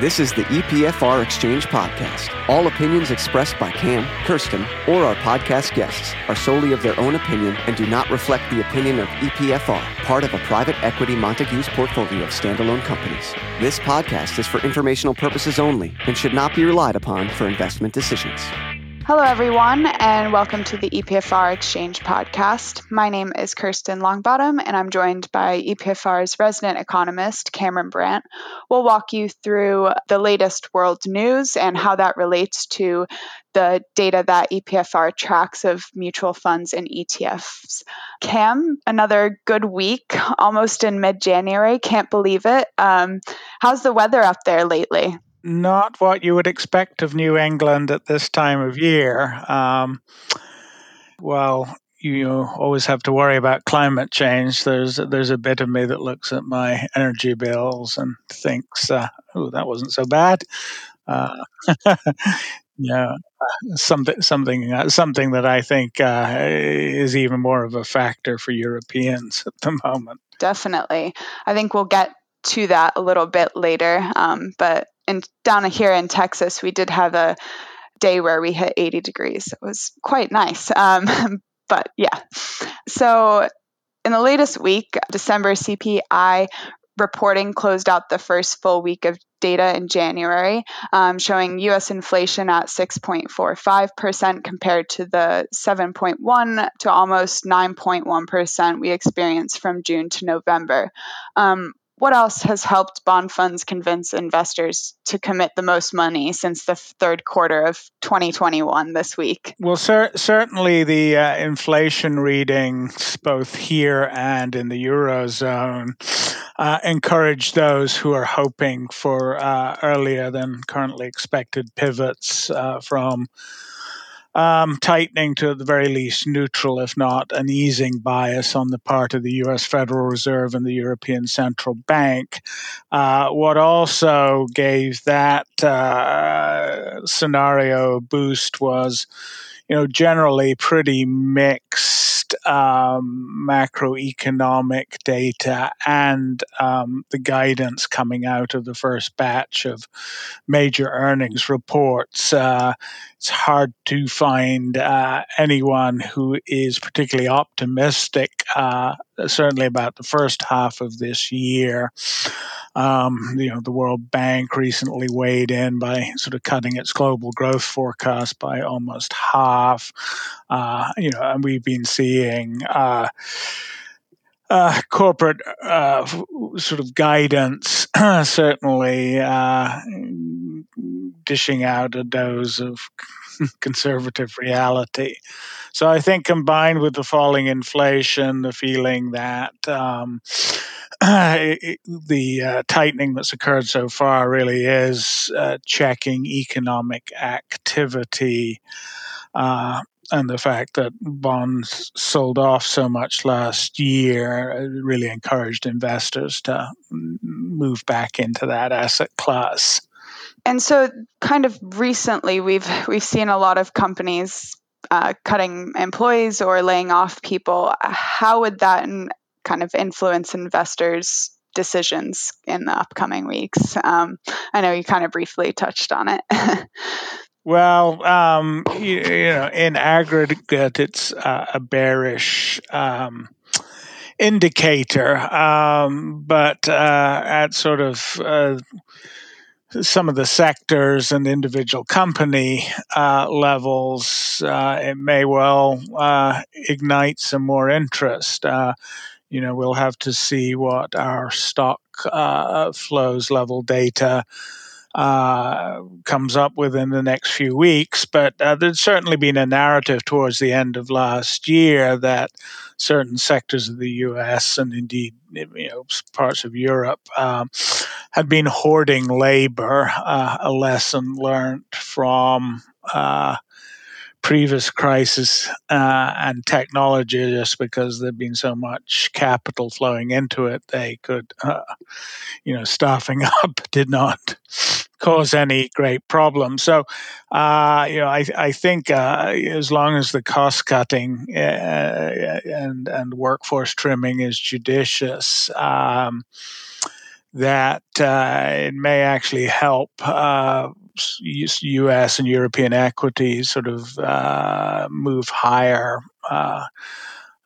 This is the EPFR Exchange Podcast. All opinions expressed by Cam, Kirsten, or our podcast guests are solely of their own opinion and do not reflect the opinion of EPFR, part of a private equity Montagu's portfolio of standalone companies. This podcast is for informational purposes only and should not be relied upon for investment decisions. Hello, everyone, and welcome to the EPFR Exchange podcast. My name is Kirsten Longbottom, and I'm joined by EPFR's resident economist, Cameron Brandt. We'll walk you through the latest world news and how that relates to the data that EPFR tracks of mutual funds and ETFs. Cam, another good week, almost in mid January. Can't believe it. Um, how's the weather up there lately? Not what you would expect of New England at this time of year. Um, well, you always have to worry about climate change. There's there's a bit of me that looks at my energy bills and thinks, uh, "Oh, that wasn't so bad." Uh, yeah, something something uh, something that I think uh, is even more of a factor for Europeans at the moment. Definitely, I think we'll get to that a little bit later. Um, but and down here in Texas, we did have a day where we hit 80 degrees. It was quite nice. Um, but yeah. So in the latest week, December CPI reporting closed out the first full week of data in January, um, showing US inflation at 6.45% compared to the 7.1 to almost 9.1% we experienced from June to November. Um, what else has helped bond funds convince investors to commit the most money since the third quarter of 2021 this week? Well, cer- certainly the uh, inflation readings, both here and in the Eurozone, uh, encourage those who are hoping for uh, earlier than currently expected pivots uh, from um, tightening to at the very least neutral, if not an easing bias on the part of the US Federal Reserve and the European Central Bank. Uh, what also gave that uh, scenario a boost was, you know, generally pretty mixed um, macroeconomic data and um, the guidance coming out of the first batch of major earnings reports. Uh, it's hard to find uh, anyone who is particularly optimistic, uh, certainly about the first half of this year. Um, you know, the World Bank recently weighed in by sort of cutting its global growth forecast by almost half. Uh, you know, and we've been seeing. Uh, uh, corporate uh, sort of guidance, certainly uh, dishing out a dose of conservative reality. So I think combined with the falling inflation, the feeling that um, the uh, tightening that's occurred so far really is uh, checking economic activity. Uh, and the fact that bonds sold off so much last year really encouraged investors to move back into that asset class. And so, kind of recently, we've we've seen a lot of companies uh, cutting employees or laying off people. How would that kind of influence investors' decisions in the upcoming weeks? Um, I know you kind of briefly touched on it. Well, um, you, you, know, in aggregate, it's uh, a bearish um, indicator, um, but uh, at sort of uh, some of the sectors and individual company uh, levels, uh, it may well uh, ignite some more interest. you know, we'll have to see what our stock flows level data uh, comes up within the next few weeks. But uh, there's certainly been a narrative towards the end of last year that certain sectors of the U.S. and indeed you know parts of Europe um, had been hoarding labor, uh, a lesson learned from uh, previous crisis uh, and technology just because there'd been so much capital flowing into it they could uh, you know staffing up did not cause any great problem so uh, you know I, I think uh, as long as the cost cutting uh, and and workforce trimming is judicious um, that uh, it may actually help uh, U.S. and European equities sort of uh, move higher uh,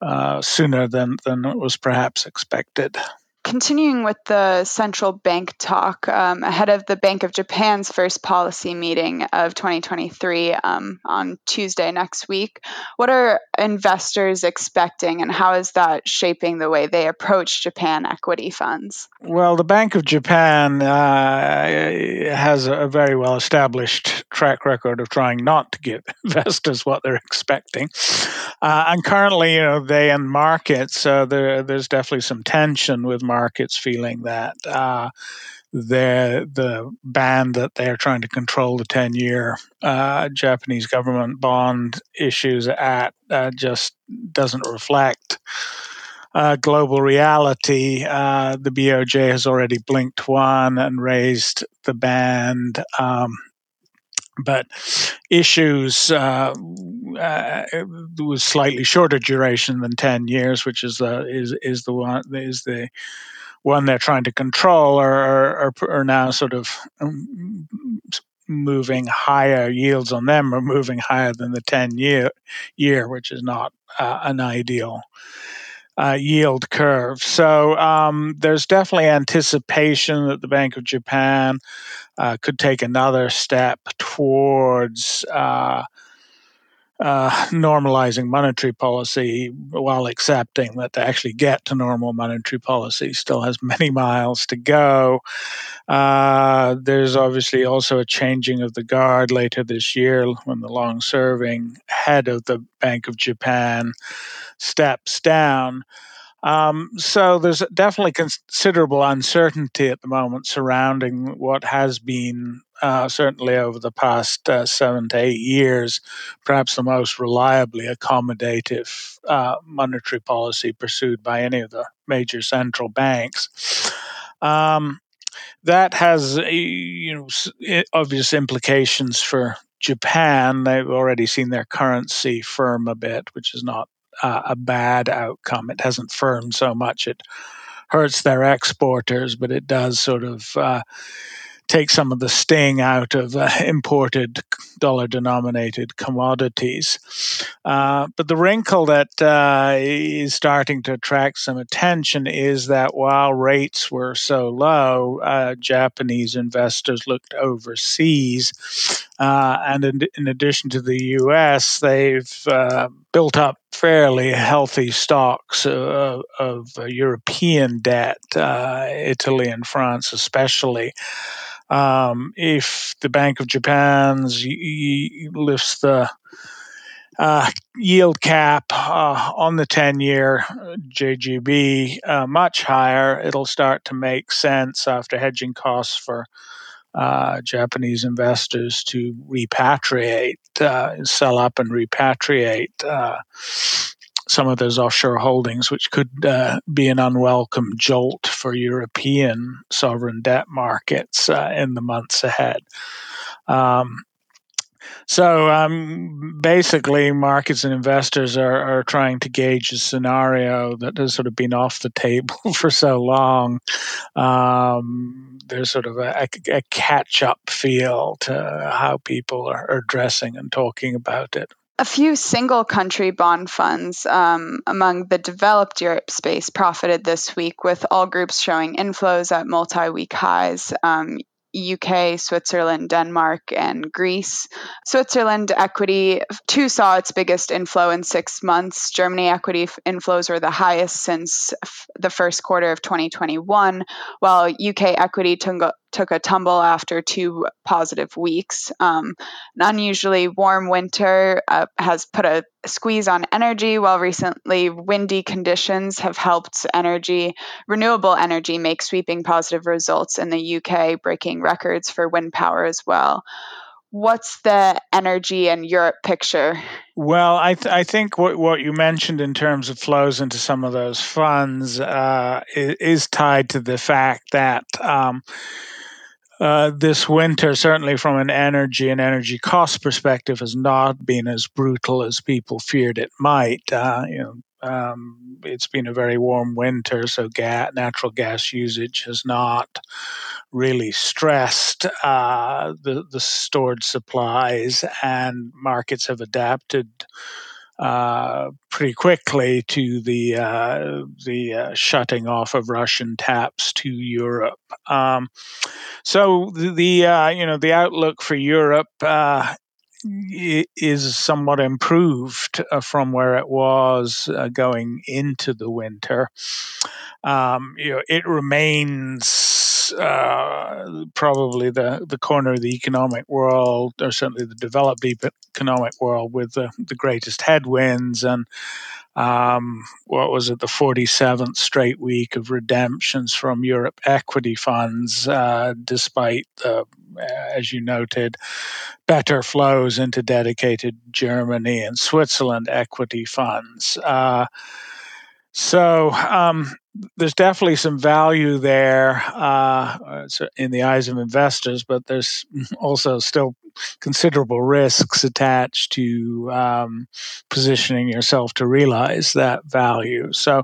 uh, sooner than than was perhaps expected. Continuing with the central bank talk, um, ahead of the Bank of Japan's first policy meeting of 2023 um, on Tuesday next week, what are investors expecting and how is that shaping the way they approach Japan equity funds? Well, the Bank of Japan uh, has a very well established track record of trying not to give investors what they're expecting. Uh, and currently, you know, they and markets, uh, there, there's definitely some tension with markets feeling that uh, the the band that they're trying to control the 10 year uh, Japanese government bond issues at uh, just doesn't reflect uh, global reality. Uh, the BOJ has already blinked one and raised the band. Um, but issues uh, uh, with slightly shorter duration than 10 years, which is the is is the one is the one they're trying to control, are are, are now sort of um, moving higher yields on them are moving higher than the 10 year year, which is not uh, an ideal. Uh, yield curve. So um, there's definitely anticipation that the Bank of Japan uh, could take another step towards uh, uh, normalizing monetary policy while accepting that to actually get to normal monetary policy still has many miles to go. Uh, there's obviously also a changing of the guard later this year when the long serving head of the Bank of Japan steps down. Um, so there's definitely considerable uncertainty at the moment surrounding what has been uh, certainly over the past uh, seven to eight years, perhaps the most reliably accommodative uh, monetary policy pursued by any of the major central banks. Um, that has you know obvious implications for Japan. They've already seen their currency firm a bit, which is not uh, a bad outcome. It hasn't firmed so much it hurts their exporters, but it does sort of uh, take some of the sting out of uh, imported dollar denominated commodities. Uh, but the wrinkle that uh, is starting to attract some attention is that while rates were so low, uh, Japanese investors looked overseas. Uh, and in, in, addition to the US, they've uh, built up fairly healthy stocks of, of European debt, Italy and France especially. Um, if the Bank of Japan's y- lifts the uh, yield cap uh, on the 10 year JGB uh, much higher, it'll start to make sense after hedging costs for uh, Japanese investors to repatriate, uh, sell up and repatriate uh, some of those offshore holdings, which could uh, be an unwelcome jolt for European sovereign debt markets uh, in the months ahead. Um, so um, basically, markets and investors are, are trying to gauge a scenario that has sort of been off the table for so long. Um, there's sort of a, a catch up feel to how people are, are dressing and talking about it a few single country bond funds um, among the developed Europe space profited this week, with all groups showing inflows at multi week highs. Um, UK, Switzerland, Denmark, and Greece. Switzerland equity two saw its biggest inflow in six months. Germany equity inflows were the highest since the first quarter of 2021, while UK equity took a tumble after two positive weeks. Um, an unusually warm winter uh, has put a squeeze on energy, while recently windy conditions have helped energy. Renewable energy make sweeping positive results in the UK, breaking records for wind power as well. What's the energy and Europe picture? Well, I, th- I think what, what you mentioned in terms of flows into some of those funds uh, is, is, tied to the fact that um, uh, this winter, certainly from an energy and energy cost perspective, has not been as brutal as people feared it might. Uh, you know, Um, it's been a very warm winter, so natural gas usage has not really stressed uh, the the stored supplies, and markets have adapted uh, pretty quickly to the uh, the uh, shutting off of Russian taps to Europe. Um, so the, the uh, you know the outlook for Europe uh, is somewhat improved uh, from where it was going into the winter. Um, you know, it remains uh, probably the, the corner of the economic world, or certainly the developed economic world, with the, the greatest headwinds. And um, what was it, the 47th straight week of redemptions from Europe equity funds, uh, despite the, as you noted, better flows into dedicated Germany and Switzerland equity funds. Uh, so um, there's definitely some value there uh, in the eyes of investors, but there's also still considerable risks attached to um, positioning yourself to realize that value. So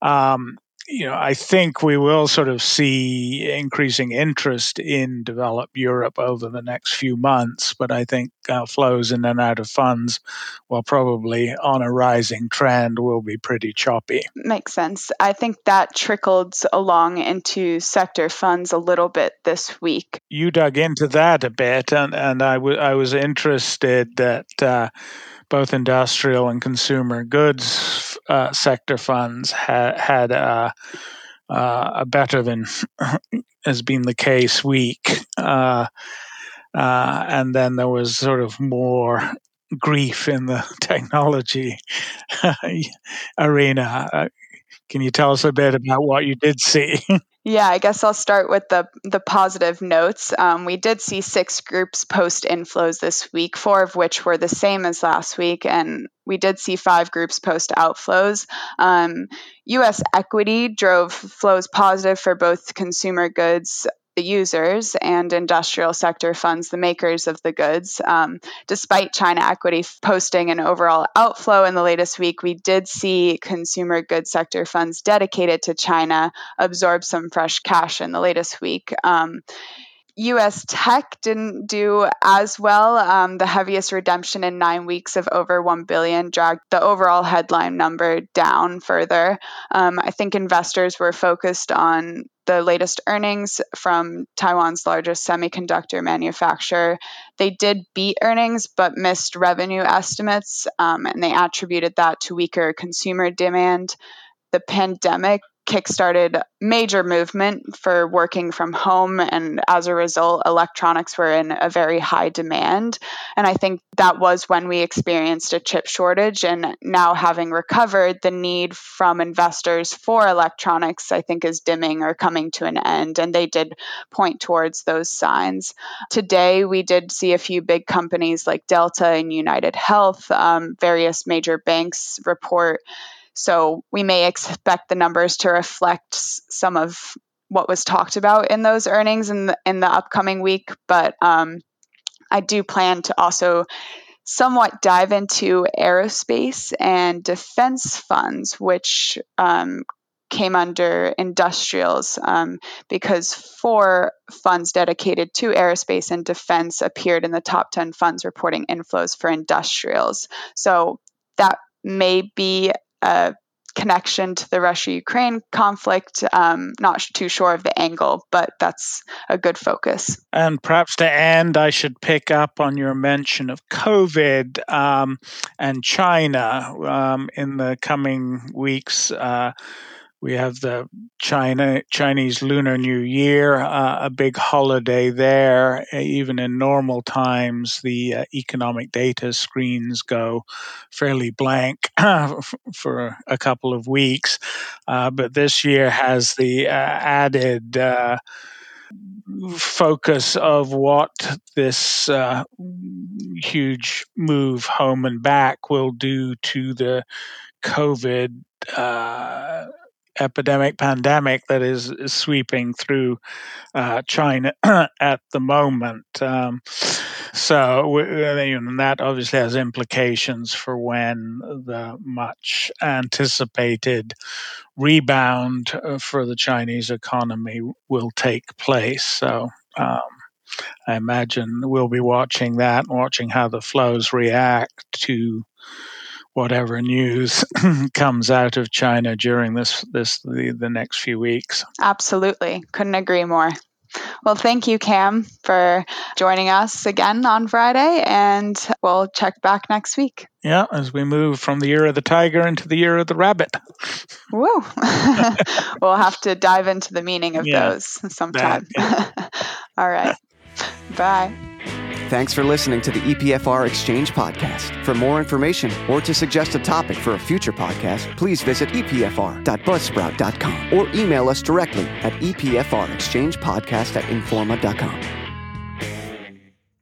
um, you know, I think we will sort of see increasing interest in developed Europe over the next few months, but I think uh, flows in and out of funds, while probably on a rising trend, will be pretty choppy. Makes sense. I think that trickled along into sector funds a little bit this week. You dug into that a bit, and, and I, w- I was interested that. Uh, both industrial and consumer goods uh, sector funds ha- had uh, uh, a better than has been the case week. Uh, and then there was sort of more grief in the technology arena. Can you tell us a bit about what you did see? Yeah, I guess I'll start with the the positive notes. Um, we did see six groups post inflows this week, four of which were the same as last week, and we did see five groups post outflows. Um, U.S. equity drove flows positive for both consumer goods, the users and industrial sector funds, the makers of the goods. Um, despite China equity posting an overall outflow in the latest week, we did see consumer goods sector funds dedicated to China absorb some fresh cash in the latest week. Um, US tech didn't do as well. Um, the heaviest redemption in nine weeks of over 1 billion dragged the overall headline number down further. Um, I think investors were focused on the latest earnings from Taiwan's largest semiconductor manufacturer. They did beat earnings but missed revenue estimates, um, and they attributed that to weaker consumer demand. The pandemic kickstarted major movement for working from home and as a result electronics were in a very high demand. And i think that was when we experienced a chip shortage and now having recovered the need from investors for electronics i think is dimming or coming to an end and they did point towards those signs. Today we did see a few big companies like delta and united health um, various major banks report so we may expect the numbers to reflect some of what was talked about in those earnings in the, in the upcoming week. But um, I do plan to also somewhat dive into aerospace and defense funds, which um, came under industrials um, because four funds dedicated to aerospace and defense appeared in the top 10 funds reporting inflows for industrials. So that may be a connection to the Russia Ukraine conflict. Um, not too sure of the angle, but that's a good focus. And perhaps to end, I should pick up on your mention of COVID um, and China um, in the coming weeks. Uh, we have the China Chinese Lunar New Year, uh, a big holiday there. Even in normal times, the uh, economic data screens go fairly blank for a couple of weeks. Uh, but this year has the uh, added uh, focus of what this uh, huge move home and back will do to the COVID uh, epidemic pandemic that is, is sweeping through uh, China at the moment. Um, So that obviously has implications for when the much anticipated rebound uh, for the Chinese economy will take place. So um, I imagine we'll be watching that, watching how the flows react to whatever news comes out of China during this this the, the next few weeks. Absolutely, couldn't agree more. Well, thank you, Cam, for joining us again on Friday, and we'll check back next week. Yeah, as we move from the year of the tiger into the year of the rabbit. Woo! we'll have to dive into the meaning of yeah, those sometime. That, yeah. All right. Bye. Thanks for listening to the EPFR Exchange podcast. For more information or to suggest a topic for a future podcast, please visit epfr.buzzsprout.com or email us directly at epfrexchangepodcast at informa.com.